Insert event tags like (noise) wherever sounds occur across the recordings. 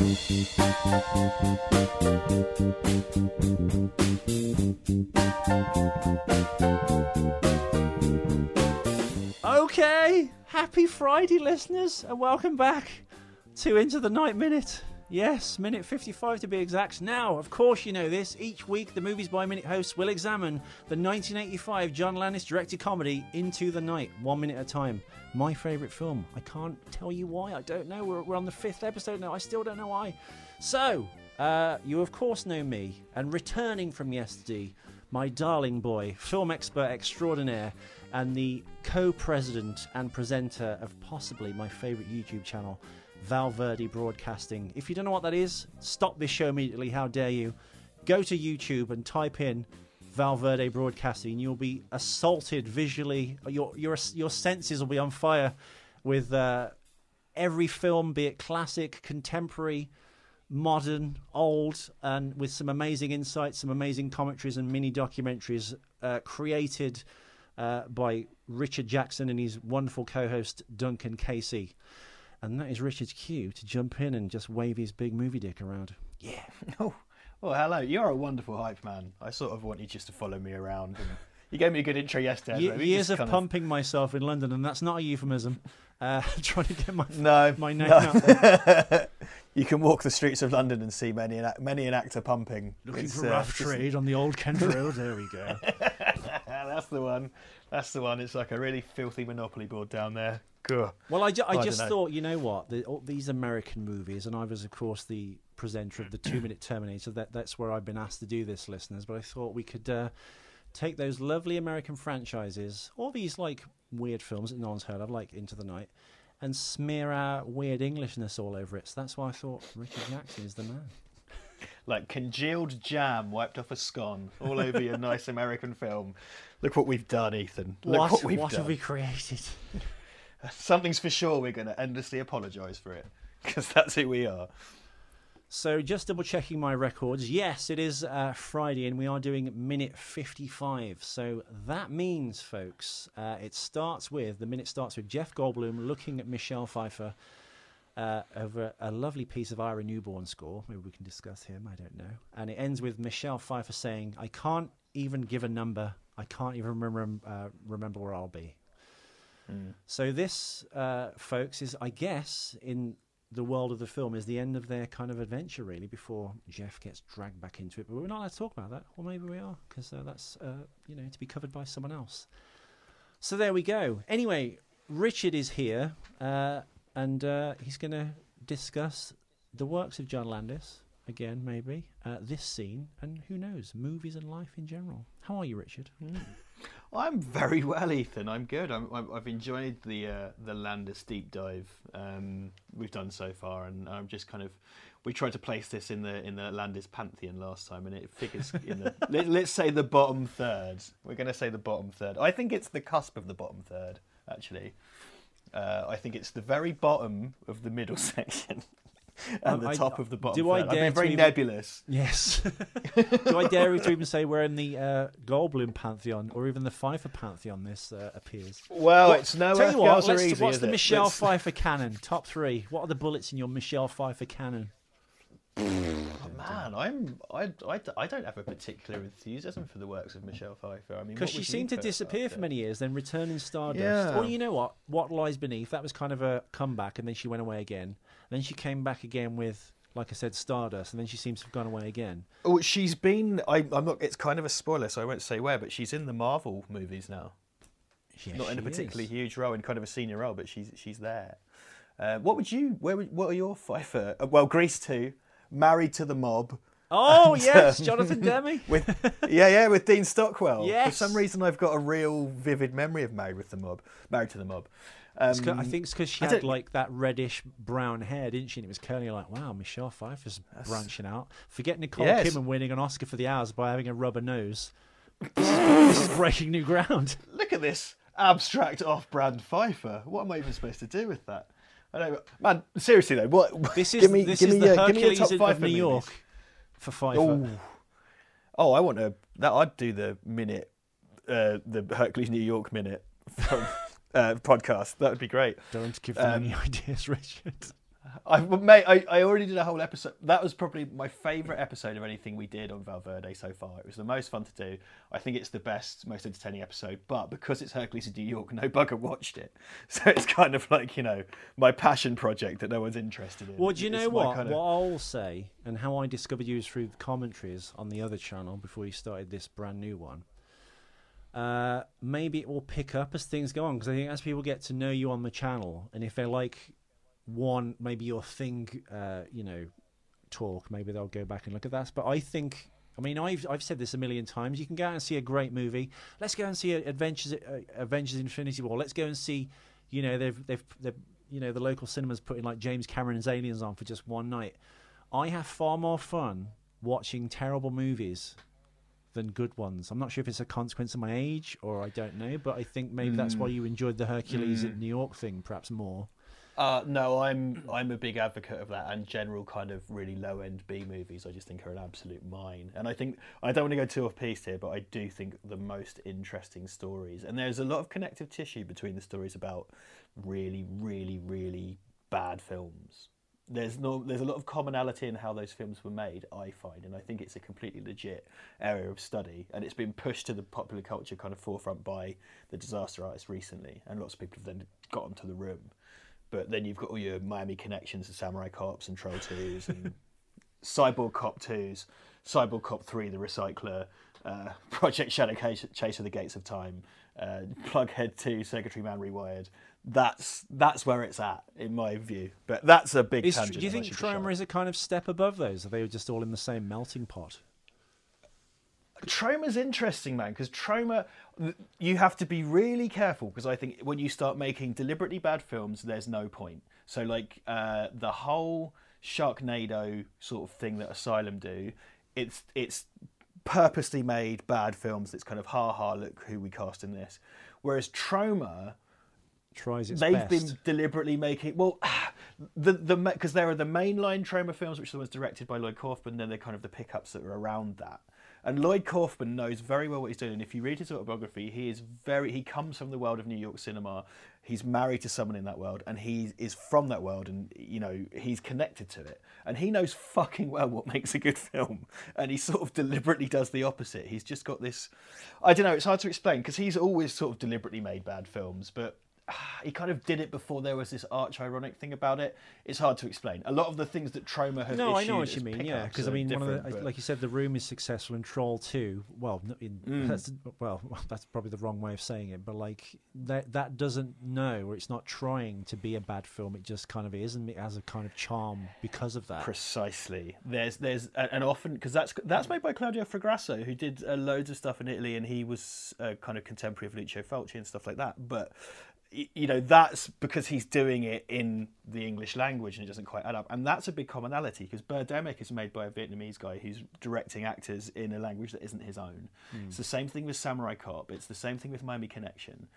Okay, happy Friday, listeners, and welcome back to Into the Night Minute. Yes, minute 55 to be exact. Now, of course, you know this. Each week, the Movies by Minute hosts will examine the 1985 John Landis directed comedy Into the Night, one minute at a time. My favourite film. I can't tell you why. I don't know. We're, we're on the fifth episode now. I still don't know why. So, uh, you of course know me, and returning from yesterday, my darling boy, film expert extraordinaire, and the co president and presenter of possibly my favourite YouTube channel, Valverde Broadcasting. If you don't know what that is, stop this show immediately. How dare you? Go to YouTube and type in Valverde Broadcasting. You'll be assaulted visually. Your your your senses will be on fire with uh, every film, be it classic, contemporary, modern, old, and with some amazing insights, some amazing commentaries and mini documentaries uh, created uh, by Richard Jackson and his wonderful co-host Duncan Casey. And that is Richard's cue to jump in and just wave his big movie dick around. Yeah. (laughs) Oh, well, hello. You're a wonderful hype man. I sort of want you just to follow me around. And (laughs) you gave me a good intro yesterday. Ye- years of pumping myself in London, and that's not a euphemism. (laughs) Uh, trying to get my No, my name no. out there. you can walk the streets of London and see many an, many an actor pumping. Looking It's, for uh, rough just- trade on the old Kent Road. There we go. That's the one. That's the one. It's like a really filthy monopoly board down there. Well, I, ju- I I just thought, you know what? The, all these American movies, and I was, of course, the presenter of the (clears throat) Two Minute Terminator. That that's where I've been asked to do this, listeners. But I thought we could uh, take those lovely American franchises, all these like weird films that no one's heard of, like Into the Night, and smear our weird Englishness all over it. So that's why I thought Richard Jackson is the man. (laughs) Like congealed jam wiped off a scone all over your nice American film. Look what we've done, Ethan. Look what what, we've what have we created? (laughs) (laughs) Something's for sure. We're going to endlessly apologise for it (laughs) because that's who we are. So, just double checking my records. Yes, it is uh, Friday, and we are doing minute 55. So, that means, folks, uh, it starts with the minute starts with Jeff Goldblum looking at Michelle Pfeiffer uh, over a lovely piece of Ira Newborn score. Maybe we can discuss him, I don't know. And it ends with Michelle Pfeiffer saying, I can't even give a number, I can't even remember, uh, remember where I'll be. So this, uh, folks, is I guess in the world of the film is the end of their kind of adventure, really, before Jeff gets dragged back into it. But we're not allowed to talk about that, or maybe we are, because uh, that's uh, you know to be covered by someone else. So there we go. Anyway, Richard is here, uh, and uh, he's going to discuss the works of John Landis again, maybe uh, this scene, and who knows, movies and life in general. How are you, Richard? I'm very well, Ethan. I'm good. I'm, I'm- I've enjoyed the uh, the Landis deep dive um, we've done so far, and I'm just kind of we tried to place this in the in the Landis pantheon last time, and it figures in the (laughs) let, let's say the bottom third. We're going to say the bottom third. I think it's the cusp of the bottom third, actually. Uh, I think it's the very bottom of the middle (laughs) section. (laughs) And Um, the I- top of the bottom. do I third. I've dare been to very even- nebulous. Yes. (laughs) Do I dare to even say we're in the uh, Goldblum pantheon, or even the Pfeiffer pantheon? This uh, appears. Well, What- it's no Tell you what, let's- easy, what's the it? Michelle Let's- Pfeiffer canon? Top three. What are the bullets in your Michelle Pfeiffer canon? Man, I'm I, I, I don't have a particular enthusiasm for the works of Michelle Pfeiffer. I mean, Because she seemed to disappear up for many years, then return in Stardust. Yeah. Well, you know what? What lies beneath? That was kind of a comeback, and then she went away again. Then she came back again with, like I said, Stardust, and then she seems to have gone away again. Oh, she's been. I, I'm not. It's kind of a spoiler, so I won't say where. But she's in the Marvel movies now. Yes, not in a particularly is. huge role, in kind of a senior role, but she's she's there. Uh, what would you? Where? Would, what are your Pfeiffer? Uh, well, Grease two, Married to the Mob. Oh (laughs) and, yes, um, Jonathan Demme. (laughs) With yeah, yeah, with Dean Stockwell. For Yes. some reason, I've got a real vivid memory of Married with the Mob. Married to the Mob. Um, I think it's because she I had like that reddish brown hair, didn't she? And it was curly. Like, wow, Michelle Pfeiffer's branching out. Forget Nicole Yes. Kidman winning an Oscar for The Hours by having a rubber nose. This is, (laughs) this is breaking new ground. look at this abstract off-brand Pfeiffer. What am I even supposed to do with that? I don't, man. Seriously though, what? This is give me, this give is me the your, give me Hercules top of New York movies. for Pfeiffer. Oh, oh, I want to. That I'd do the minute, uh, the Hercules New York minute (laughs) from, uh, podcast. That would be great. Don't give them Um, any (laughs) ideas, Richard. I, mate, I, I already did a whole episode. That was probably my favourite episode of anything we did on Valverde so far. It was the most fun to do. I think it's the best, most entertaining episode. But because it's Hercules in New York, no bugger watched it. (laughs) So it's kind of like, you know, my passion project that no one's interested in. Well, do you know It's my what? kind of- What I'll say, and how I discovered you is through the commentaries on the other channel before you started this brand new one. Uh, maybe it will pick up as things go on because I think as people get to know you on the channel, and if they like one, maybe your thing, uh, you know, talk, maybe they'll go back and look at that. But I think, I mean, I've I've said this a million times. You can go out and see a great movie. Let's go and see Adventures, uh, Avengers: Infinity War. Let's go and see, you know, they've they've they've you know the local cinemas putting like James Cameron's Aliens on for just one night. I have far more fun watching terrible movies than good ones. I'm not sure if it's a consequence of my age or I don't know, but I think maybe that's why you enjoyed the Hercules in New York thing perhaps more. Uh, no, I'm I'm a big advocate of that and general kind of really low end B movies. I just think are an absolute mine. And I think I don't want to go too off piece here, but I do think the most interesting stories and there's a lot of connective tissue between the stories about really, really, really bad films. There's no there's a lot of commonality in how those films were made, I find, and I think it's a completely legit area of study and it's been pushed to the popular culture kind of forefront by the disaster artists recently and lots of people have then got onto the room. But then you've got all your Miami connections to Samurai Cops and Troll 2s and (laughs) Cyborg Cop 2s, Cyborg Cop 3, The Recycler, uh, Project Shadow Chase, Chase of the Gates of Time, uh, Plughead 2, Circuitry Man Rewired. That's that's where it's at, in my view. But that's a big Is, do you think actually just Troma is a kind of step above those? Are they just all in the same melting pot? Troma's interesting, man, because Troma, you have to be really careful because I think when you start making deliberately bad films, there's no point. So, like uh, the whole Sharknado sort of thing that Asylum do, it's it's purposely made bad films. It's kind of ha ha, look who we cast in this. Whereas Troma, Tries its they've best. been deliberately making well (sighs) the the because there are the mainline Troma films which are the ones directed by Lloyd Kaufman then they're kind of the pickups that are around that. And Lloyd Kaufman knows very well what he's doing and if you read his autobiography he is very he comes from the world of New York cinema he's married to someone in that world and he is from that world and you know he's connected to it. And he knows fucking well what makes a good film and he sort of deliberately does the opposite. He's just got this I don't know it's hard to explain because he's always sort of deliberately made bad films but (sighs) he kind of did it before there was this arch ironic thing about it. It's hard to explain. A lot of the things that Troma have No, I know what you mean. Yeah, because I mean, one of the, but- like you said, the room is successful in Troll Two. Well, in, Mm. (laughs) that's well, (laughs) that's probably the wrong way of saying it, but like that that doesn't know, or it's not trying to be a bad film. It just kind of is, and it has a kind of charm because of that. Precisely. There's there's and often because that's that's made by Claudio Fragasso, who did uh, loads of stuff in Italy, and he was uh, kind of contemporary of Lucio Fulci and stuff like that. But you know that's because he's doing it in the English language and it doesn't quite add up. And that's a big commonality because Birdemic is made by a Vietnamese guy who's directing actors in a language that isn't his own. It's the same thing with Samurai Cop. It's the same thing with Miami Connection.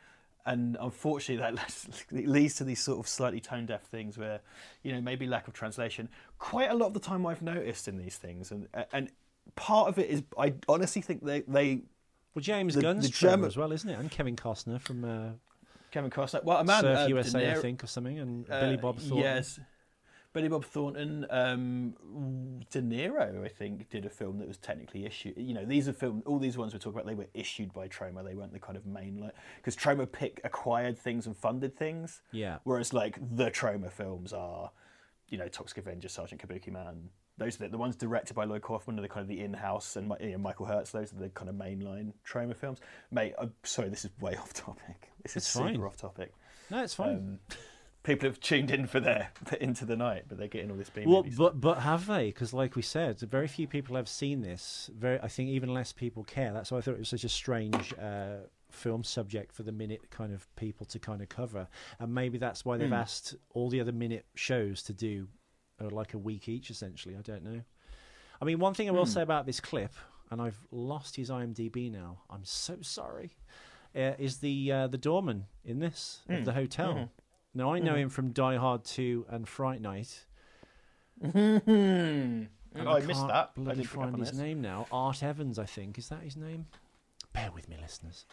And unfortunately, that (laughs) leads- leads to these sort of slightly tone deaf things where, you know, maybe lack of translation. Quite a lot of the time, I've noticed in these things, and and part of it is I honestly think they they Well, James The- Gunn's the German- as well, isn't it? And Kevin Costner from uh, Kevin Costner, well, a man, Surf uh, USA, I think, or something, and uh, Billy Bob Thornton. Yes, Billy Bob Thornton, um, De Niro, I think, did a film that was technically issued. You know, these are film. All these ones we're talking about, they were issued by Troma. They weren't the kind of main like because Troma pick acquired things and funded things. Yeah. Whereas like the Troma films are, you know, Toxic Avenger, Sergeant Kabuki Man. Those are the, the ones directed by Lloyd Kaufman are the kind of the in-house and you know, Michael Herz. Those are the kind of mainline Troma films. Mate, I'm sorry, this is way (laughs) off topic. This is It's super fine. off topic. No, it's fine. Um, people have tuned in for their for into the night, but they're getting all this B Well, but but have they? Because like we said, very few people have seen this. Very, I think even less people care. That's why I thought it was such a strange uh, film subject for the minute kind of people to kind of cover. And maybe that's why they've Hmm. asked all the other minute shows to do uh, like a week each, essentially. I don't know. I mean, one thing I will Hmm. say about this clip, and I've lost his IMDb now. I'm so sorry. Uh, is the uh, the doorman in this of Hmm. the hotel? Mhm. Now I know him from Die Hard Two and Fright Night. Mm. And Oh, I missed can't that. I Bloody didn't find his this. name now. Art Evans, I think. Is that his name? Bear with me, listeners.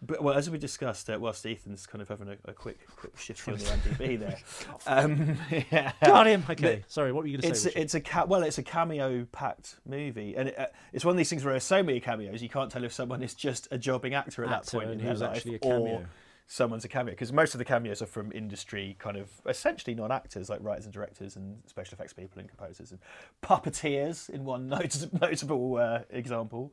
But well, as we discussed, uh, whilst Ethan's kind of having a, a quick quick shift on the (laughs) IMDb there, (laughs) um, yeah. Got him. Okay, sorry. What were you going to It's say? Richard? it's a ca- well, it's a cameo packed movie, and it, uh, it's one of these things where there's so many cameos you can't tell if someone is just a jobbing actor at that Actor point and in their who's life, actually a or cameo. Someone's a cameo. Because most of the cameos are from industry, kind of essentially non-actors like writers and directors and special effects people and composers and puppeteers. In one (laughs) not- notable uh, example.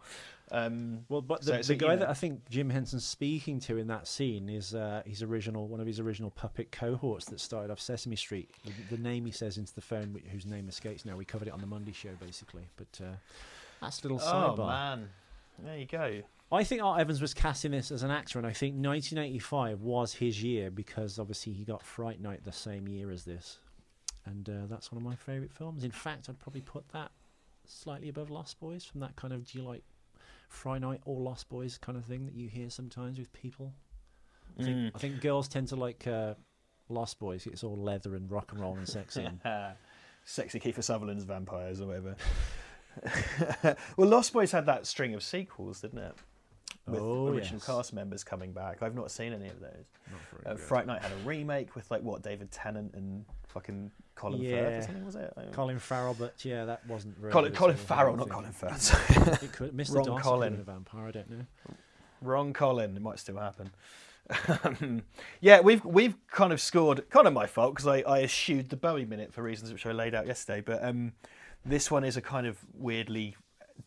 Um, Well, but the, it's the a- guy know. that I think Jim Henson's speaking to in that scene is uh, his original, one of his original puppet cohorts that started off Sesame Street. The, the name he says into the phone, whose name escapes now. We covered it on the Monday show, basically. But uh, that's a little oh man, there you go. I think Art Evans was casting this as an actor, and I think 1985 was his year because obviously he got Fright Night the same year as this, and uh, that's one of my favourite films. In fact, I'd probably put that slightly above Lost Boys from that kind of do you like Fright Night or Lost Boys kind of thing that you hear sometimes with people. I think, Mm. I think girls tend to like uh, Lost Boys. It's all leather and rock and roll and sexy. and (laughs) Sexy Kiefer Sutherland's vampires or whatever. (laughs) well, Lost Boys had that string of sequels, didn't it? With Oh, original yes. cast members coming back. I've not seen any of those. Not Uh. Fright Night had a remake with like what David Tennant and fucking Colin Firth or something was it? I don't know. Colin Farrell, but yeah, that wasn't very Colin, Colin Farrell, don't Colin (laughs) Firth. It could, Mr. Wrong Dawson Colin. could a vampire. I don't know. Wrong Colin. It might still happen. Um, (laughs) yeah, we've we've kind of scored. Kind of my fault because I, I eschewed the Bowie minute for reasons which I laid out yesterday. But um, this one is a kind of weirdly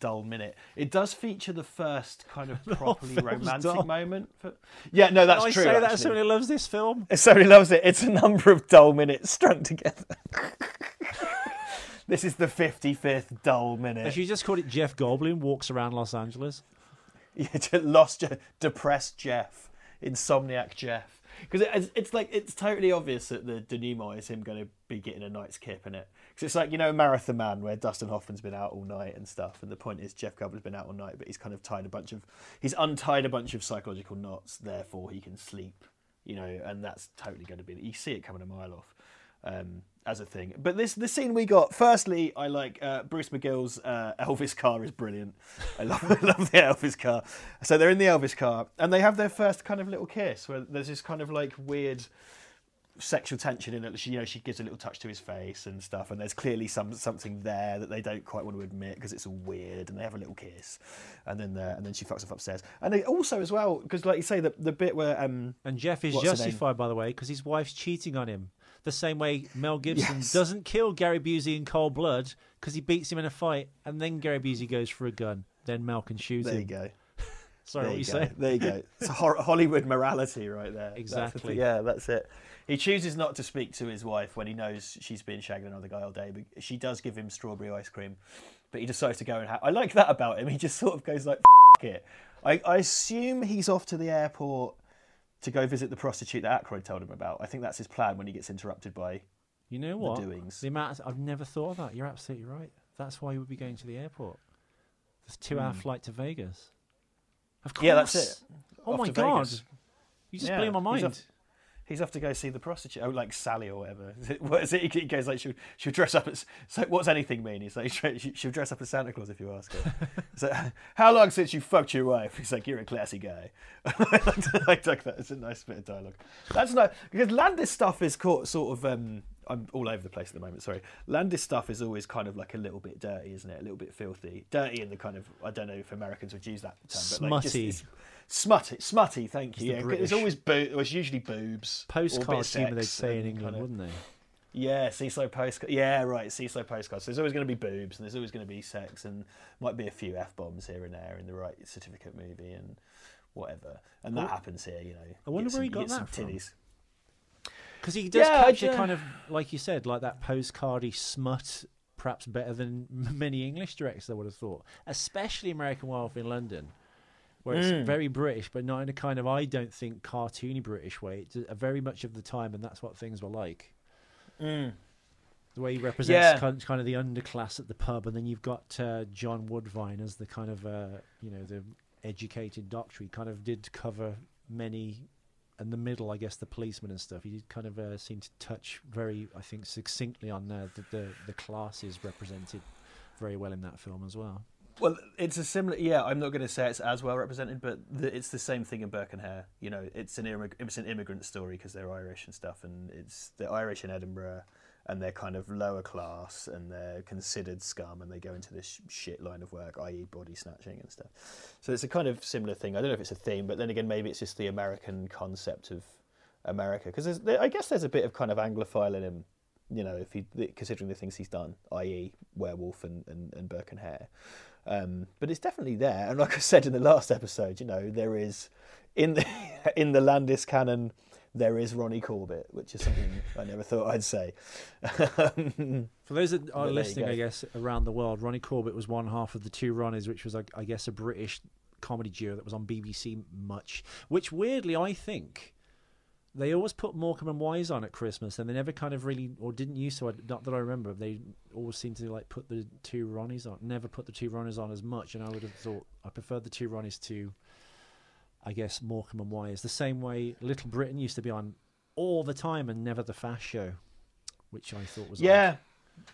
dull minute. It does feature the first kind of (laughs) properly romantic dull. moment. For... Yeah, no, that's I true. say that as actually. someone who loves this film. Somebody loves it. It's a number of dull minutes strung together. (laughs) this is the fifty-fifth dull minute. If you just called it Jeff Goldblum walks around Los Angeles. (laughs) Yeah, to lost, Je- depressed Jeff, insomniac Jeff. Because it's, it's like it's totally obvious that the denouement is him going to be getting a night's kip in it. Because it's like you know Marathon Man where Dustin Hoffman's been out all night and stuff, and the point is Jeff Goldblum's been out all night, but he's kind of tied a bunch of he's untied a bunch of psychological knots, therefore he can sleep. You know, and that's totally going to be you see it coming a mile off. Um, as a thing, but this the scene we got. Firstly, I like uh, Bruce McGill's uh, Elvis car is brilliant. I love, (laughs) I love the Elvis car. So they're in the Elvis car, and they have their first kind of little kiss, where there's this kind of like weird sexual tension in it. She, you know, she gives a little touch to his face and stuff, and there's clearly some something there that they don't quite want to admit because it's all weird. And they have a little kiss, and then uh, and then she fucks off upstairs. And they also as well because like you say the the bit where um And Jeff is What's her name? justified, by the way, because his wife's cheating on him. The same way Mel Gibson Yes. doesn't kill Gary Busey in cold blood because he beats him in a fight, and then Gary Busey goes for a gun. Then Mel can shoot there you him. go. Sorry, there what you go. (laughs) say? There you go. It's a Hollywood morality right there. That's the Exactly. yeah, that's it. He chooses not to speak to his wife when he knows she's been shagging another guy all day. But she does give him strawberry ice cream, but he decides to go and have. I like that about him. He just sort of goes like, F- it. I, I assume he's off to the airport to go visit the prostitute that Aykroyd told him about. I think that's his plan when he gets interrupted by. You know what? the doings. The amount I've never thought of that. You're absolutely right. That's why he would be going to the airport. The two-hour hmm. flight to Vegas. Of course. Yeah, that's it. Oh Off my god! Vegas. You just Yeah, blew my he's mind. off- He's off to go see the prostitute, oh, like Sally or whatever. (laughs) Is it, what is it? He goes like, she'll, she'll dress up as. So, what's anything mean? He's like, (laughs) she- she'll dress up as Santa Claus if you ask her. (laughs) so, how long since you fucked your wife? He's like, you're a classy guy. I like, I like that. It's a nice bit of dialogue. That's nice because Landis stuff is caught sort of. Um, I'm all over the place at the moment. Sorry, Landis stuff is always kind of like a little bit dirty, isn't it? A little bit filthy, dirty in the kind of. I don't know if Americans would use that term, but like just, Smutty. smutty, smutty. Thank you. the Yeah, it's always boo. It was usually boobs. or a bit of Postcard humour they'd say in England, kind of- wouldn't they? yeah, seaside postcard. Yeah, right, seaside postcards. So there's always going to be boobs, and there's always going to be sex, and might be a few f bombs here and there in the right certificate movie and whatever. And that Well, happens here, you know. I wonder where he some- got get some that from. Because he does Yeah, capture kind of, like you said, like that postcardy smut, perhaps better than (laughs) many English directors. I would have thought, especially American Werewolf in London, where it's Mm. very British, but not in a kind of I don't think cartoony British way. It's a, very much of the time, and that's what things were like. Mm. The way he represents Yeah. kind, kind of the underclass at the pub, and then you've got uh, John Woodvine as the kind of uh, you know the educated doctor. He kind of did cover many, and the middle, I guess, the policeman and stuff. He kind of uh, seem to touch very, I think, succinctly on uh, the, the the classes represented very well in that film as well. Well, it's a similar. Yeah, I'm not going to say it's as well represented, but the, it's the same thing in Burke and Hare. You know, it's an immig- it's an immigrant story because they're Irish and stuff, and it's they're Irish in Edinburgh, and they're kind of lower class, and they're considered scum, and they go into this shit line of work, i.e., body snatching and stuff. So it's a kind of similar thing. I don't know if it's a theme, but then again, maybe it's just the American concept of America because I guess there's a bit of kind of Anglophile in him you know, if he considering the things he's done, i.e., Werewolf and and, and Burke and Hare. Um, but it's definitely there, and like I said in the last episode, you know, there is in the (laughs) in the Landis canon, there is Ronnie Corbett, which is something I never thought I'd say. (laughs) For those that are listening, I guess around the world, Ronnie Corbett was one half of the two Ronnies, which was, I guess, a British comedy duo that was on BBC much. Which weirdly, I think they always put Morecambe and Wise on at Christmas, and they never kind of really, or didn't used to. Not that I remember. They always seemed to like put the two Ronnies on. Never put the two Ronnies on as much, and I would have thought I preferred the two Ronnies to, I guess, Morecambe and Wise. The same way Little Britain used to be on all the time, and never the Fast Show, which I thought was yeah. Odd.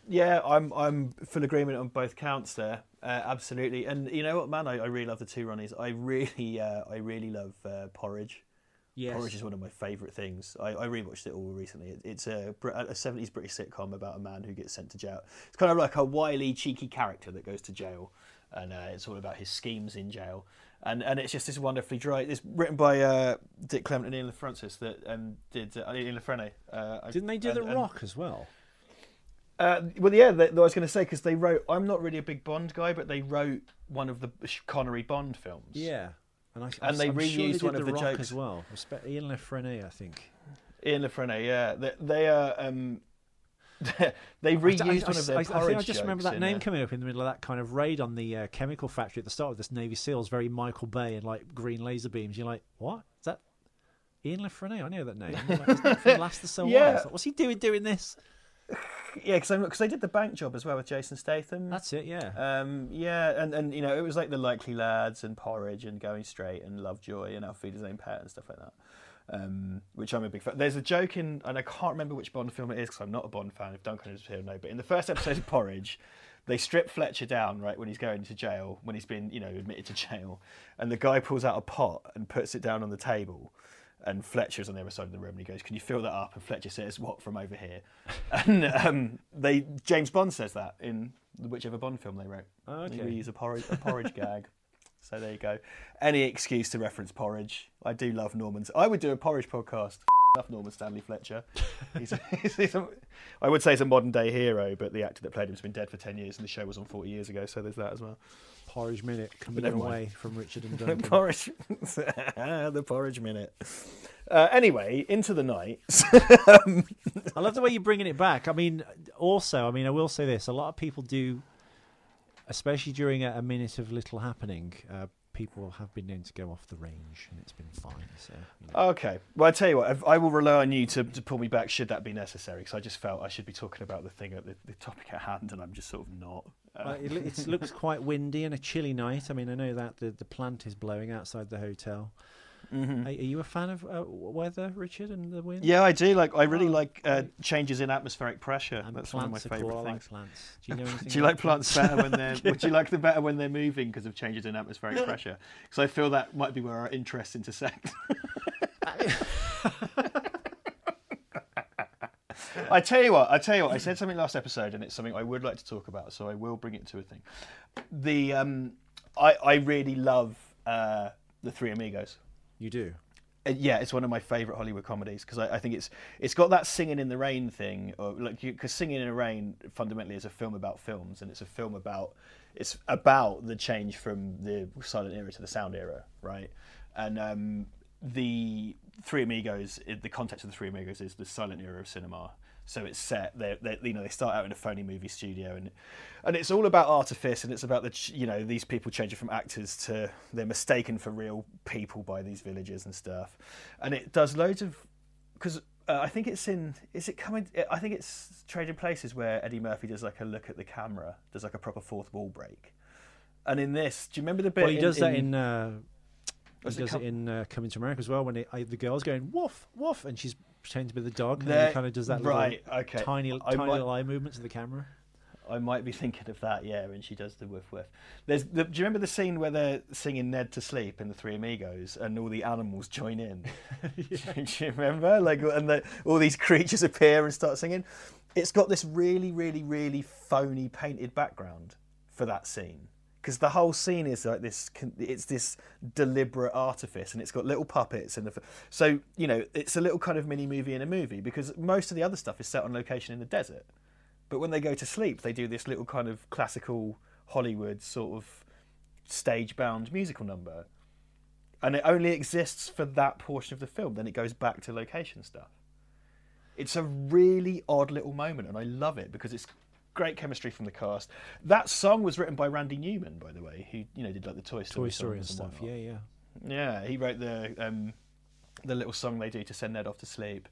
Yeah, I'm I'm full agreement on both counts there. Uh, absolutely, and you know what, man, I, I really love the two Ronnies. I really, (laughs) uh, I really love uh, Porridge. Yes. Porridge is one of my favourite things. I, I rewatched it all recently. It, it's a, a 70s British sitcom about a man who gets sent to jail. It's kind of like a wily, cheeky character that goes to jail, and uh, it's all about his schemes in jail. And and it's just this wonderfully dry. It's written by uh, Dick Clement and Ian La Frenais that um, did uh, Ian La Frenais. Uh, Didn't they do and, The Rock and, as well? Uh, well, yeah, they, I was going to say because they wrote. I'm not really a big Bond guy, but they wrote one of the Connery Bond films. Yeah, and, I, and they I'm reused sure they one of the, the jokes as well. Ian La Frenais, I think. Ian La Frenais, yeah, they, they are. Um, (laughs) they reused I, I, one of their I, I, think I just remember that name coming up in the middle of that kind of raid on the uh, chemical factory at the start of this Navy SEALs, very Michael Bay and like green laser beams. You're like, what is that? Ian La Frenais, I know that name. Like, (laughs) Last yeah. Like, What's he doing doing this? yeah, because they did the bank job as well with Jason Statham. That's it, yeah. Um, yeah, and, and you know it was like the Likely Lads and Porridge and Going Straight and Lovejoy and His Own Pet and stuff like that. Um, which I'm a big fan. There's a joke in, and I can't remember which Bond film it is because I'm not a Bond fan. If Duncan is here, no. But in the first episode of Porridge, they strip Fletcher down right when he's going to jail, when he's been you know admitted to jail, and the guy pulls out a pot and puts it down on the table and Fletcher's on the other side of the room, and he goes, "Can you fill that up?" And Fletcher says, "What from over here?" (laughs) and um, they James Bond says that in whichever Bond film they wrote. Oh, okay. They use a porridge, a porridge gag. (laughs) So there you go. Any excuse to reference porridge. I do love Norman's. I would do a porridge podcast. (laughs) Love Norman Stanley Fletcher. He's a, (laughs) he's a, I would say he's a modern day hero, but the actor that played him has been dead for ten years, and the show was on forty years ago. So there's that as well. Porridge Minute coming away from Richard and (laughs) Duncan. porridge, the Porridge Minute. Uh, anyway, into the night. I love the way you're bringing it back. I mean, also, I mean, I will say this: a lot of people do, especially during a, a minute of little happening. Uh, people have been known to go off the range, and it's been fine. So, you know. okay. Well, I tell you what, I will rely on you to, to pull me back should that be necessary. Because I just felt I should be talking about the thing at the, the topic at hand, and I'm just sort of not. Uh, it, it (laughs) looks quite windy and a chilly night. I mean, I know that the, the plant is blowing outside the hotel. Mm-hmm. Are, are, you a fan of uh, weather, Richard, and the wind? Yeah, I do. Like, I really oh, like uh, changes in atmospheric pressure. And That's one of my favourite things. Like plants. Do you, know (laughs) do you like plants better when they're? (laughs) would you like them better when they're moving because of changes in atmospheric (laughs) pressure? Because I feel that might be where our interests intersect. I tell you what, I tell you what. I said something last episode, and it's something I would like to talk about, so I will bring it to a thing. The um, I I really love uh, the Three Amigos. You do. Uh, yeah, it's one of my favourite Hollywood comedies because I, I, think it's it's got that singing in the rain thing, or like because singing in the rain fundamentally is a film about films, and it's a film about it's about the change from the silent era to the sound era, right? And um, the Three Amigos, the context of the Three Amigos is the silent era of cinema. So it's set. They, they, you know, they start out in a phony movie studio, and and it's all about artifice, and it's about the, you know, these people changing from actors to they're mistaken for real people by these villagers and stuff, and it does loads of because uh, I think it's in. Is it coming? I think it's Trading Places where Eddie Murphy does like a look at the camera, does like a proper fourth wall break, and in this, do you remember the bit? Well, he in, does that in. uh, he does it, in uh, Coming to America as well when it, I, the girl's going woof woof and she's pretending to be the dog and he kind of does that right, little okay. tiny, tiny might, little eye movement to the camera. I might be thinking of that, yeah, when she does the woof woof. There's the, do you remember the scene where they're singing Ned to sleep in the Three Amigos and all the animals join in? (laughs) do you remember? Like, and the, all these creatures appear and start singing. It's got this really, really, really phony painted background for that scene because the whole scene is like this it's this deliberate artifice and it's got little puppets and the so you know it's a little kind of mini movie in a movie because most of the other stuff is set on location in the desert. But when they go to sleep they do this little kind of classical hollywood sort of stage bound musical number. And it only exists for that portion of the film then it goes back to location stuff. It's a really odd little moment and i love it because it's great chemistry from the cast. That song was written by Randy Newman, by the way, who you know did like the Toy Story, Toy Story and stuff. Yeah, yeah, yeah. He wrote the um, the little song they do to send Ned off to sleep.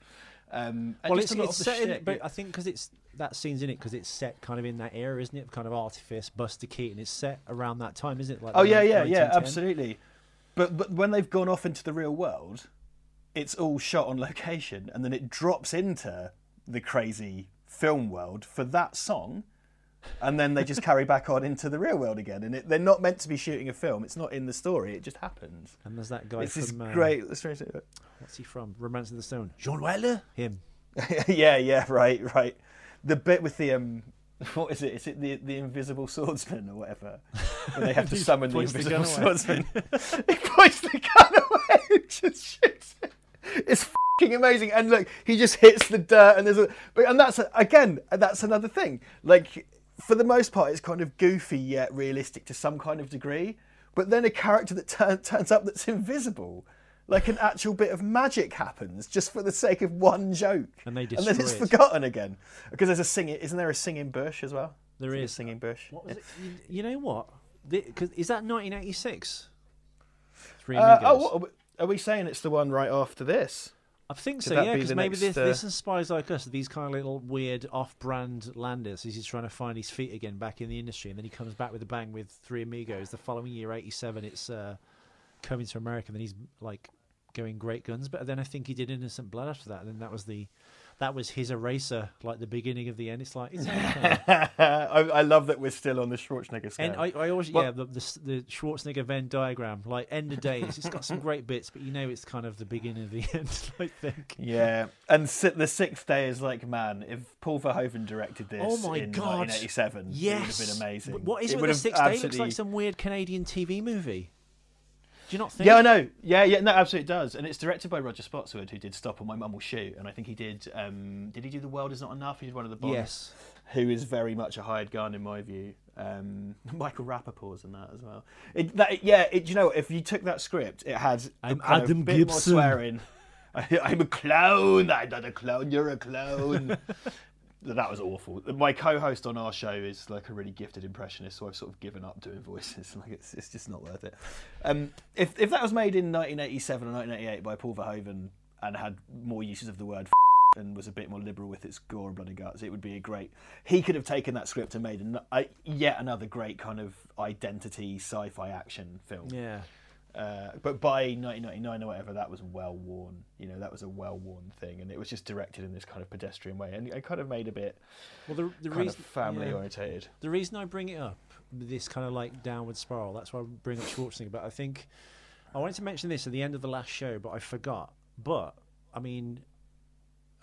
Um, well, it's, it's set shit, in, but I think because it's that scene's in it because it's set kind of in that era, isn't it? Kind of artifice, Buster Keaton. It's set around that time, isn't it? Like oh yeah, yeah, yeah, absolutely. But but when they've gone off into the real world, it's all shot on location, and then it drops into the crazy film world for that song and then they just carry back on into the real world again. And it, they're not meant to be shooting a film. It's not in the story. It just happens. And there's that guy. It's from, this uh, great. What's he from? Romance of the Stone. Gene Wilder. Him. (laughs) yeah, yeah, right, right. The bit with the um, (laughs) what is it? Is it the the invisible swordsman or whatever? When they have to (laughs) summon the invisible the swordsman. he points the gun away and just shoots it. It's fucking amazing. And look, he just hits the dirt, and there's a, and that's a, again, that's another thing. Like for the most part, it's kind of goofy yet realistic to some kind of degree. But then a character that turn, turns up that's invisible, like an actual bit of magic happens just for the sake of one joke, and they and then it's it. forgotten again because there's a singing. Isn't there a singing bush as well? There is, is. a singing bush. What was yeah. it? You, know what? Because is that 1986? Three uh, oh, are we saying it's the one right after this? I think so, yeah, because maybe next, this, uh... this inspires like us, these kind of little weird off-brand Landis. He's trying to find his feet again back in the industry, and then he comes back with a bang with Three Amigos. The following year, '87, it's uh, coming to America, and then he's like going great guns. But then I think he did Innocent Blood after that, and then that was the that was his eraser, like the beginning of the end. It's like it's (laughs) I, I, love that we're still on the Schwarzenegger scale. And I, I always yeah the, the, the Schwarzenegger Venn diagram, like end of days. It's got some great bits, but you know it's kind of the beginning of the (laughs) end. I think. Yeah, and the sixth day is like man, if Paul Verhoeven directed this, oh my in god, 1987, yes, it would have been amazing. What is it, it with the sixth absolutely... day? Looks like some weird Canadian TV movie. Do you not think? Yeah, I know. Yeah, yeah, no, absolutely does. And it's directed by Roger Spottiswoode, who did Stop or My Mum Will Shoot, and I think he did. Um, did he do The World Is Not Enough? He did one of the Bonds. Yes. Who is very much a hired gun in my view. Um, (laughs) Michael Rapaport's in that as well. It, that, yeah, it, you know, if you took that script, it had I'm Adam bit Gibson. more swearing. (laughs) I, am a clown. I'm not a clown. You're a clown. (laughs) that was awful. My co-host on our show is like a really gifted impressionist, so I've sort of given up doing voices. (laughs) Like it's it's just not worth it. Um, if if that was made in 1987 or 1988 by Paul Verhoeven and had more uses of the word (laughs) and was a bit more liberal with its gore and blood and guts, it would be a great. He could have taken that script and made an, yet another great kind of identity sci-fi action film. Yeah. Uh, but by 1999 or whatever, that was well worn. You know, that was a well worn thing, and it was just directed in this kind of pedestrian way, and it kind of made a bit well the, the reason, family yeah. orientated. The reason I bring it up, this kind of like downward spiral, that's why I bring up Schwarzenegger. But I think I wanted to mention this at the end of the last show, but I forgot. But I mean,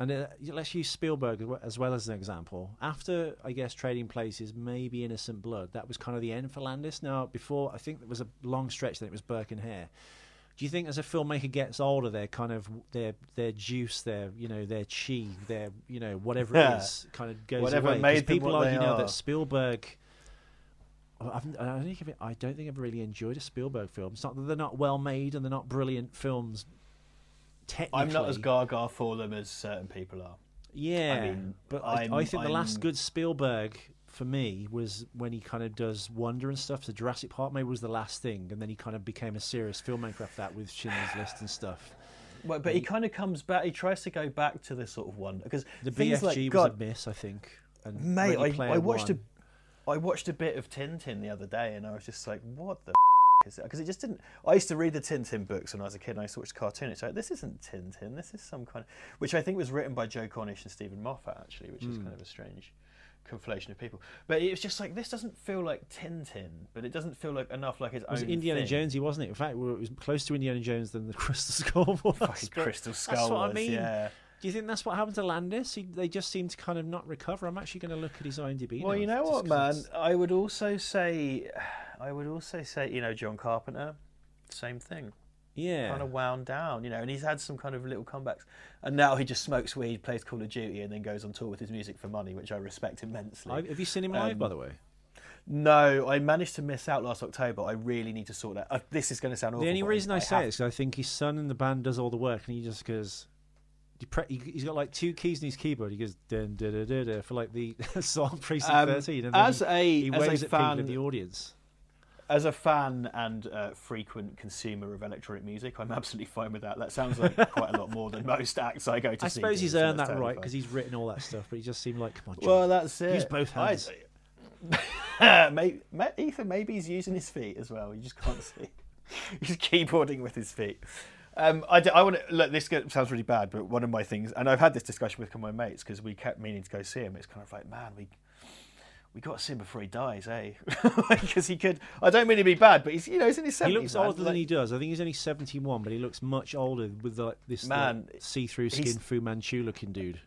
and uh, let's use Spielberg as well as an example. After, I guess, Trading Places, maybe Innocent Blood, that was kind of the end for Landis. Now, before, I think there was a long stretch that it was Burke and Hare. Do you think as a filmmaker gets older, their kind of their their juice, their you know their chi, their you know whatever it is, (laughs) kind of goes whatever away? Made people argue now that Spielberg. I've, I don't think I don't think I've really enjoyed a Spielberg film. It's not that they're not well made and they're not brilliant films technically. I'm not as gaga for them as certain people are. Yeah, I mean, but I, I, think I'm... the last good Spielberg for me was when he kind of does Wonder and stuff. So Jurassic Park maybe was the last thing, and then he kind of became a serious filmmaker after that with Schindler's List and stuff. Well, but he, he, kind of comes back. He tries to go back to this sort of one because the BFG like, was God, a miss, I think. And mate, I, I, watched one. a, I watched a bit of Tintin the other day, and I was just like, "What the is it? Because it just didn't. I used to read the Tintin books when I was a kid, and I used to watch cartoon. It's like this isn't Tintin. This is some kind of, which I think was written by Joe Cornish and Steven Moffat actually, which mm. is hmm. kind of a strange conflation of people. But it was just like this doesn't feel like Tintin, but it doesn't feel like enough like his It was own Indiana thing. Jonesy, wasn't it? In fact, it was close to Indiana Jones than the (laughs) Crystal Skull was. Fucking Crystal Skull that's what was, I mean. yeah. Do you think that's what happened to Landis? He, they just seem to kind of not recover. I'm actually going to look at his IMDb. Well, you know what, man? I would also say, I would also say, you know, John Carpenter, same thing. Yeah. Kind of wound down, you know, and he's had some kind of little comebacks. And now he just smokes weed, plays Call of Duty, and then goes on tour with his music for money, which I respect immensely. I, have you seen him live, Um, by the way? No, I managed to miss out last October. I really need to sort that. Uh, this is going to sound awful. The only reason I, say have- it is 'cause I think his son in the band does all the work, and he just goes. he He's got like two keys in his keyboard. He goes dun, dun, dun, dun, dun, for like the (laughs) song Precinct Um, 13, and as a he as waves a at people in fan, the audience. As a fan and uh, frequent consumer of electronic music, I'm absolutely fine with that. That sounds like (laughs) quite a lot more than most acts I go to see. I see. suppose he's earned that right because he's written all that stuff, but he just seemed like, come on, John. Well, that's it. Use both hands. (laughs) maybe, Ethan, maybe he's using his feet as well. You just can't (laughs) see. he's keyboarding with his feet. Um, I, d- I want to look. This sounds really bad, but one of my things, and I've had this discussion with my mates because we kept meaning to go see him. It's kind of like, man, we we got to see him before he dies, eh? (laughs) Because he could. I don't mean to be bad, but he's you know he's in his seventies. he looks older than he does. I think he's only 71, but he looks much older with like this Man, like, see-through skin Fu Manchu looking dude.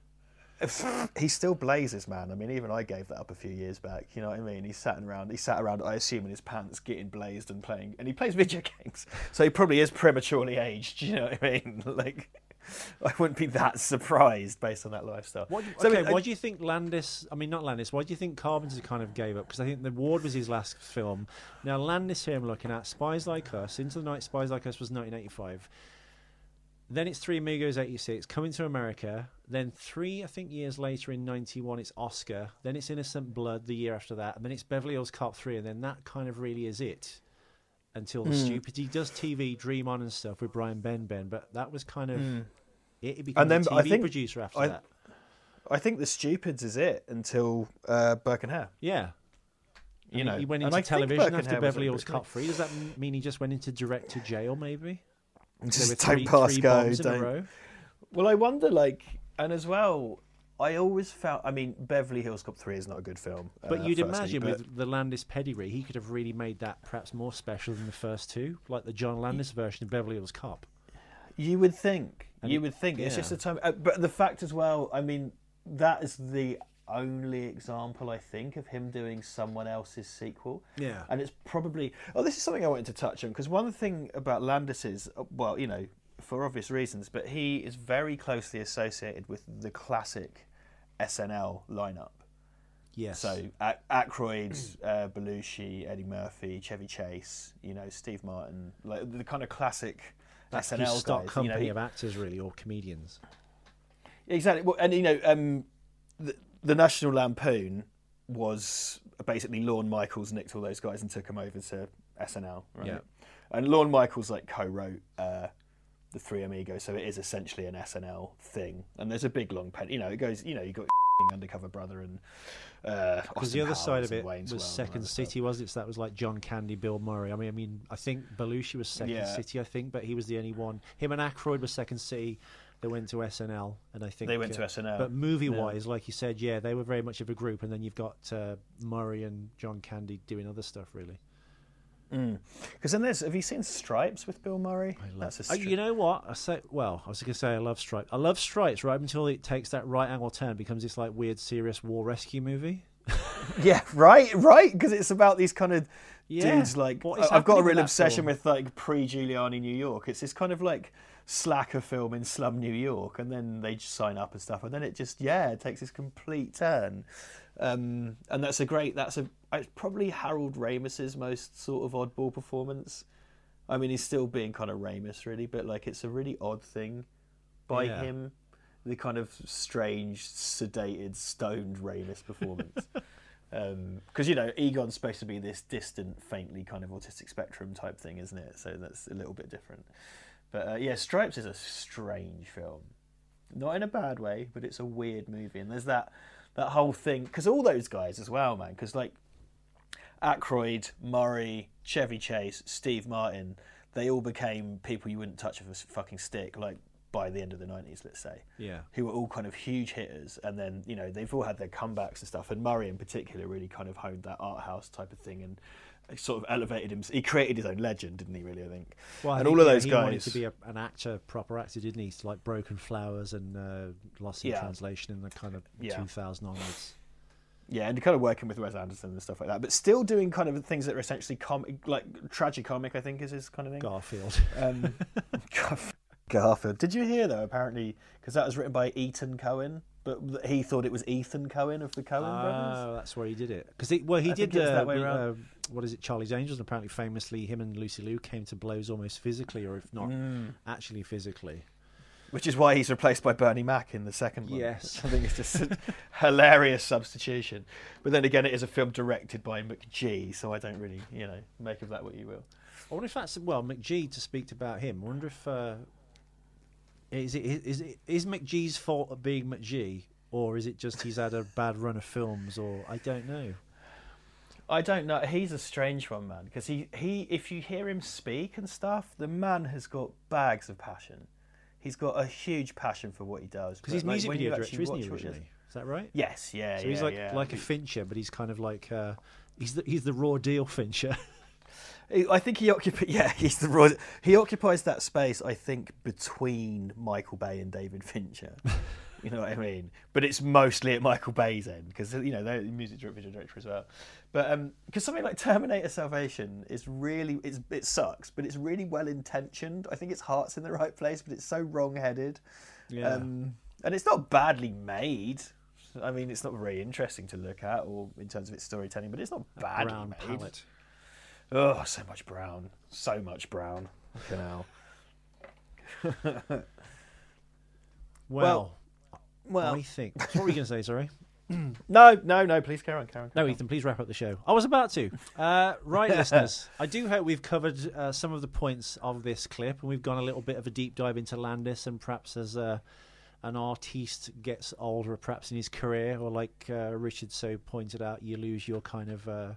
(laughs) he still blazes, man. I mean, even I gave that up a few years back. You know what I mean? He's sat around. He sat around. I assume in his pants, getting blazed and playing. And he plays video (laughs) games, so he probably is prematurely aged. You know what I mean? Like, (laughs) I wouldn't be that surprised based on that lifestyle. What So, okay, I- why do you think Landis? I mean, not Landis. Why do you think Carpenter kind of gave up? Because I think The Ward was his last film. Now Landis here, I'm looking at Spies Like Us. Into the Night, Spies Like Us was 1985. Then it's Three Amigos 86, Coming to America. Then three, I think, years later in 91, it's Oscar. Then it's Innocent Blood the year after that. And then it's Beverly Hills Cop 3. And then that kind of really is it until. The Stupid. He does TV, Dream On and stuff with Brian Benben. But that was kind of it. He became. And then a I TV think- producer after I- that. I think the Stupids is it until uh, Burke and Hare. Yeah. You I mean, know, he went into television after Beverly Hills Cop 3. Does that mean he just went into direct to jail, maybe? There were Just three, don't pass three go. bombs in a Don't. Well, I wonder, like, and as well, I always felt. I mean, Beverly Hills Cop Three is not a good film. But uh, you'd firstly, imagine but- with the Landis pedigree, he could have really made that perhaps more special than the first two, like the John Landis version of Beverly Hills Cop. You would think. And you would think. It's just a time. Uh, but the fact as well. I mean, that is the only example I think of him doing someone else's sequel. Yeah. And it's probably. Oh, this is something I wanted to touch on because one thing about Landis is, uh, well, you know, for obvious reasons, but he is very closely associated with the classic SNL lineup. Yes. So Ac- Aykroyd, uh, Belushi, Eddie Murphy, Chevy Chase, you know, Steve Martin, like the kind of classic SNL stock guys. company you know, of actors, really, or comedians. Exactly. Well, and you know, um, the, the National Lampoon was basically Lorne Michaels nicked all those guys and took them over to SNL, right? Yeah. And Lorne Michaels like co-wrote uh, the Three Amigos, so it is essentially an SNL thing. And there's a big long pen. You know, it goes. You know, you got (laughs) Undercover Brother and uh, Because Austin the other side of it Wayne's was Second. City, was it? So that was like John Candy, Bill Murray. I mean, I mean, I think Belushi was Second Yeah. City, I think, but he was the only one. Him and Aykroyd were Second City. They went to SNL, and I think They went to uh, SNL. But movie-wise, like you said, yeah, they were very much of a group, and then you've got uh, Murray and John Candy doing other stuff, really. Mm. Because then there's. Have you seen Stripes with Bill Murray? I love, That's a stri- you know what? I say, well, I was going to say I love Stripes. I love Stripes right until it takes that right angle turn, becomes this like weird, serious war rescue movie. (laughs) Yeah, right, right. Because it's about these kind of Yeah, dudes. Like I've got a real obsession film? with like pre-Giuliani New York. It's this kind of like slacker film in slum New York, and then they just sign up and stuff, and then it just yeah, it takes this complete turn. Um, and that's a great. That's a it's probably Harold Ramis's most sort of oddball performance. I mean, he's still being kind of Ramis, really, but like it's a really odd thing by Yeah. him. The kind of strange, sedated, stoned Ramis performance. (laughs) Because you know, Egon's supposed to be this distant, faintly kind of autistic spectrum type thing, isn't it? So that's a little bit different. But uh, yeah, Stripes is a strange film, not in a bad way, but it's a weird movie, and there's that that whole thing because all those guys as well, man. Because like Aykroyd, Murray, Chevy Chase, Steve Martin, they all became people you wouldn't touch with a fucking stick. Like by the end of the nineties, let's say. Yeah. Who were all kind of huge hitters, and then you know they've all had their comebacks and stuff. And Murray in particular really kind of honed that art house type of thing and sort of elevated him. He created his own legend, didn't he? Really, I think. Well, I and think, all of yeah, those he guys wanted to be a, an actor, proper actor, didn't he? Like Broken Flowers and uh, Lost in Yeah. Translation in the kind of Yeah. 2000 onwards. Yeah, and kind of working with Wes Anderson and stuff like that, but still doing kind of things that are essentially comic, like tragicomic. I think is his kind of thing. Garfield. Um, (laughs) Garfield. Did you hear though? Apparently, because that was written by Ethan Cohen, but he thought it was Ethan Coen of the Coen brothers. Oh, that's where he did it. Because well, he I did think it was uh, that way uh, what is it, Charlie's Angels? And apparently, famously, him and Lucy Liu came to blows almost physically, or if not Mm. actually physically. Which is why he's replaced by Bernie Mac in the second one. Yes. (laughs) I think it's just a (laughs) hilarious substitution. But then again, it is a film directed by McG, so I don't really, you know, make of that what you will. I wonder if that's well McG to speak about him. I wonder if uh, is it is it is McG's fault of being McG, or is it just he's had a bad run of films, or I don't know. I don't know. He's a strange one, man, because he, he, if you hear him speak and stuff, the man has got bags of passion. He's got a huge passion for what he does. Because he's like, music video director, isn't he originally? Is that right? Yes, yeah, So yeah, he's like yeah. like a Fincher, but he's kind of like uh, he's the he's the raw deal Fincher. (laughs) I think he occupies. (laughs) Yeah, he's the raw. He occupies that space. I think between Michael Bay and David Fincher. (laughs) you know what I mean? But it's mostly at Michael Bay's end because you know they're the music video director as well. But because something like Terminator Salvation is really it's, it sucks, but it's really well intentioned. I think its heart's in the right place, but it's so wrong headed. Yeah. Um, and it's not badly made. I mean, it's not very interesting to look at, or in terms of its storytelling, but it's not badly Brown made. palette. Oh, so much brown. So much brown. Fucking hell. Well, Well, I think. What were you going to say? Sorry. (clears throat) no, no, no. Please carry on, carry on. No, on. Ethan, please wrap up the show. I was about to. Uh, right, (laughs) listeners, I do hope we've covered uh, some of the points of this clip, and we've gone a little bit of a deep dive into Landis, and perhaps as uh, an artiste gets older, perhaps in his career, or like uh, Richard so pointed out, you lose your kind of uh,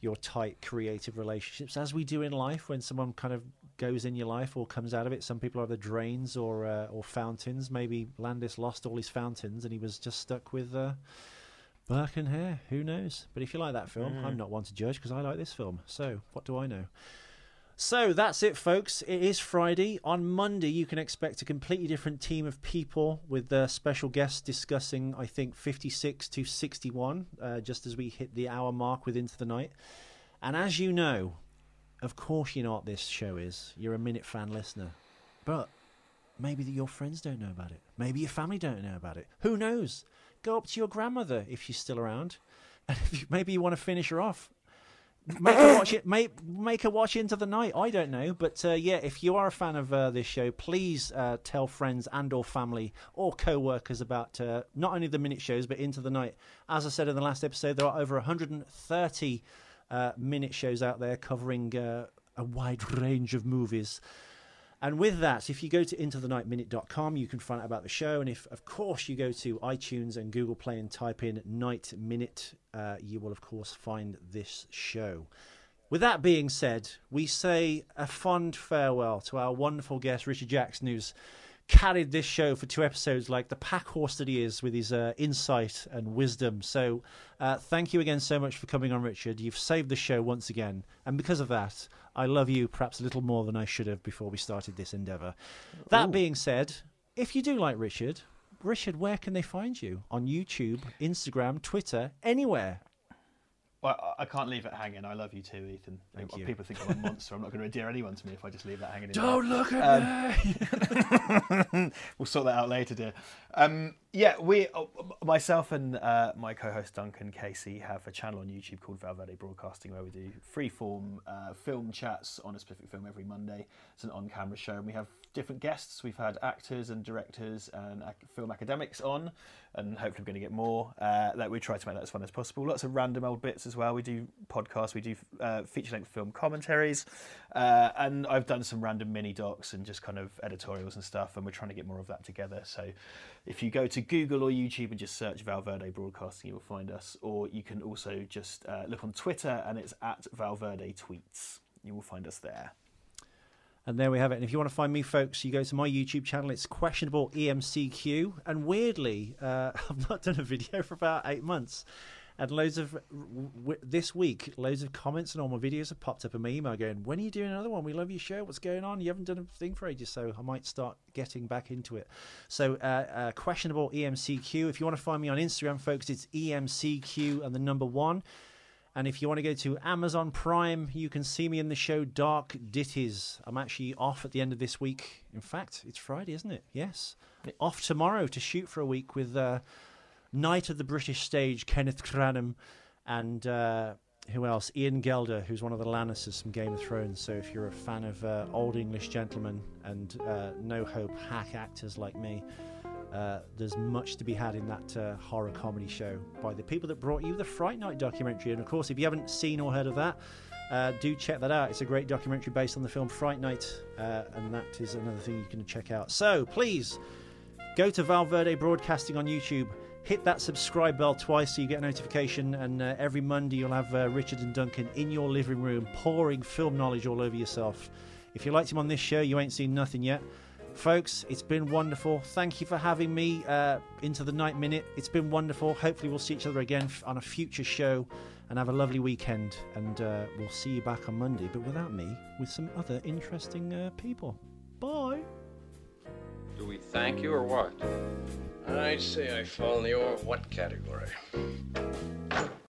your tight creative relationships, as we do in life when someone kind of goes in your life or comes out of it. Some people are the drains or uh, or fountains. Maybe Landis lost all his fountains, and he was just stuck with. Uh, Burke and Hare, who knows? But if you like that film, I'm not one to judge because I like this film. So, what do I know? So, that's it, folks. It is Friday. On Monday, you can expect a completely different team of people with uh, special guests discussing, I think, 56 to 61, uh, just as we hit the hour mark with Into the Night. And as you know, of course, you know what this show is. You're a Minute fan listener. But maybe your friends don't know about it. Maybe your family don't know about it. Who knows? Go up to your grandmother if she's still around, (laughs) and you, maybe you want to finish her off. Make her watch (coughs) it. Make make her watch Into the Night. I don't know, but uh, yeah, if you are a fan of uh, this show, please uh, tell friends and or family or co-workers about uh, not only the minute shows but Into the Night. As I said in the last episode, there are over 130 uh, minute shows out there covering uh, a wide range of movies. And with that, if you go to intothenightminute.com, you can find out about the show. And if, of course, you go to iTunes and Google Play and type in Night Minute, uh, you will, of course, find this show. With that being said, we say a fond farewell to our wonderful guest, Richard Jackson, who's carried this show for two episodes like the pack horse that he is with his uh, insight and wisdom. So, uh, thank you again so much for coming on, Richard. You've saved the show once again. And because of that, I love you perhaps a little more than I should have before we started this endeavour. That being said, if you do like Richard, Richard, where can they find you? On YouTube, Instagram, Twitter, anywhere. Well, I- I can't leave it hanging. I love you too, Ethan. Thank you. People think I'm a (laughs) monster. I'm not going to endear anyone to me if I just leave that hanging. in Don't look at me. (laughs) we'll sort that out later, dear. Um, yeah, we, uh, myself and uh, my co-host Duncan Casey have a channel on YouTube called Valverde Broadcasting where we do free-form uh, film chats on a specific film every Monday. It's an on-camera show, and we have different guests. We've had actors and directors and film academics on, and hopefully we're going to get more. Uh, that we try to make that as fun as possible. Lots of random old bits as well. We do podcasts. We do uh, feature-length film commentaries, uh, and I've done some random mini docs and just kind of editorials and stuff. And we're trying to get more of that together. So, if you go to Google or YouTube and just search Valverde Broadcasting, you will find us. Or you can also just uh, look on Twitter, and it's at Valverde Tweets. You will find us there. And there we have it. And if you want to find me, folks, you go to my YouTube channel. It's questionable EMCQ. And weirdly, uh, (laughs) I've not done a video for about eight months. And loads of this week, loads of comments and all my videos have popped up in my email going, "When are you doing another one? We love your show. What's going on? You haven't done a thing for ages, so I might start getting back into it." So, uh, uh, questionable EMCQ. If you want to find me on Instagram, folks, it's EMCQ and the number one. And if you want to go to Amazon Prime, you can see me in the show Dark Ditties. I'm actually off at the end of this week. In fact, it's Friday, isn't it? Yes. Off tomorrow to shoot for a week with uh, Knight of the British Stage, Kenneth Cranham, and uh, who else? Ian Gelder, who's one of the Lannisters from Game of Thrones. So if you're a fan of uh, old English gentlemen and uh, no hope hack actors like me, uh, there's much to be had in that uh, horror comedy show by the people that brought you the Fright Night documentary. And of course, if you haven't seen or heard of that, uh, do check that out. It's a great documentary based on the film Fright Night, uh, and that is another thing you can check out. So please go to Valverde Broadcasting on YouTube. Hit that subscribe bell twice so you get a notification, and uh, every Monday you'll have Richard and Duncan in your living room pouring film knowledge all over yourself. If you liked him on this show, you ain't seen nothing yet. Folks, it's been wonderful. Thank you for having me uh, into the night minute. It's been wonderful. Hopefully, we'll see each other again on a future show and have a lovely weekend. And uh, we'll see you back on Monday, but without me, with some other interesting uh, people. Bye. Do we thank you or what? I'd say I fall in the or what category.